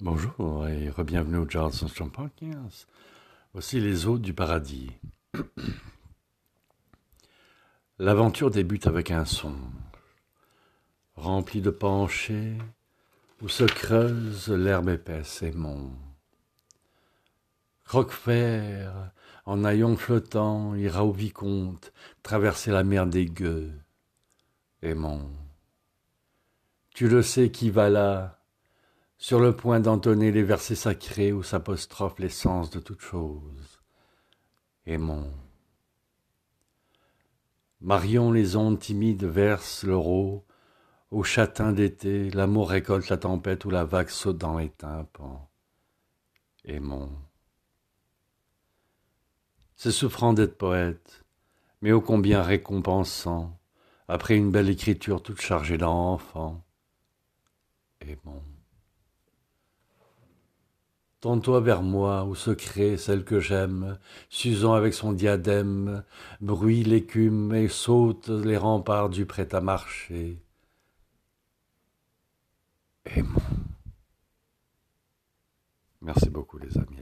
Bonjour et re-bienvenue au Charleston Podcast. Voici les hôtes du paradis. L'aventure débute avec un son, rempli de penchés, où se creuse l'herbe épaisse et Croquefer, en haillons flottant, ira au vicomte, traverser la mer des gueux. Aimons. Tu le sais qui va là, sur le point d'entonner les versets sacrés où s'apostrophe l'essence de toute chose. Aimons. Marion les ondes timides versent l'euro, au châtain d'été, l'amour récolte la tempête où la vague saute dans les tympans. Aimons. C'est souffrant d'être poète, mais ô combien récompensant, après une belle écriture toute chargée d'enfants. Aimons. Tourne-toi vers moi, ô secret, celle que j'aime, s'usant avec son diadème, bruit l'écume et saute les remparts du prêt-à-marcher. Aimons. Merci beaucoup les amis.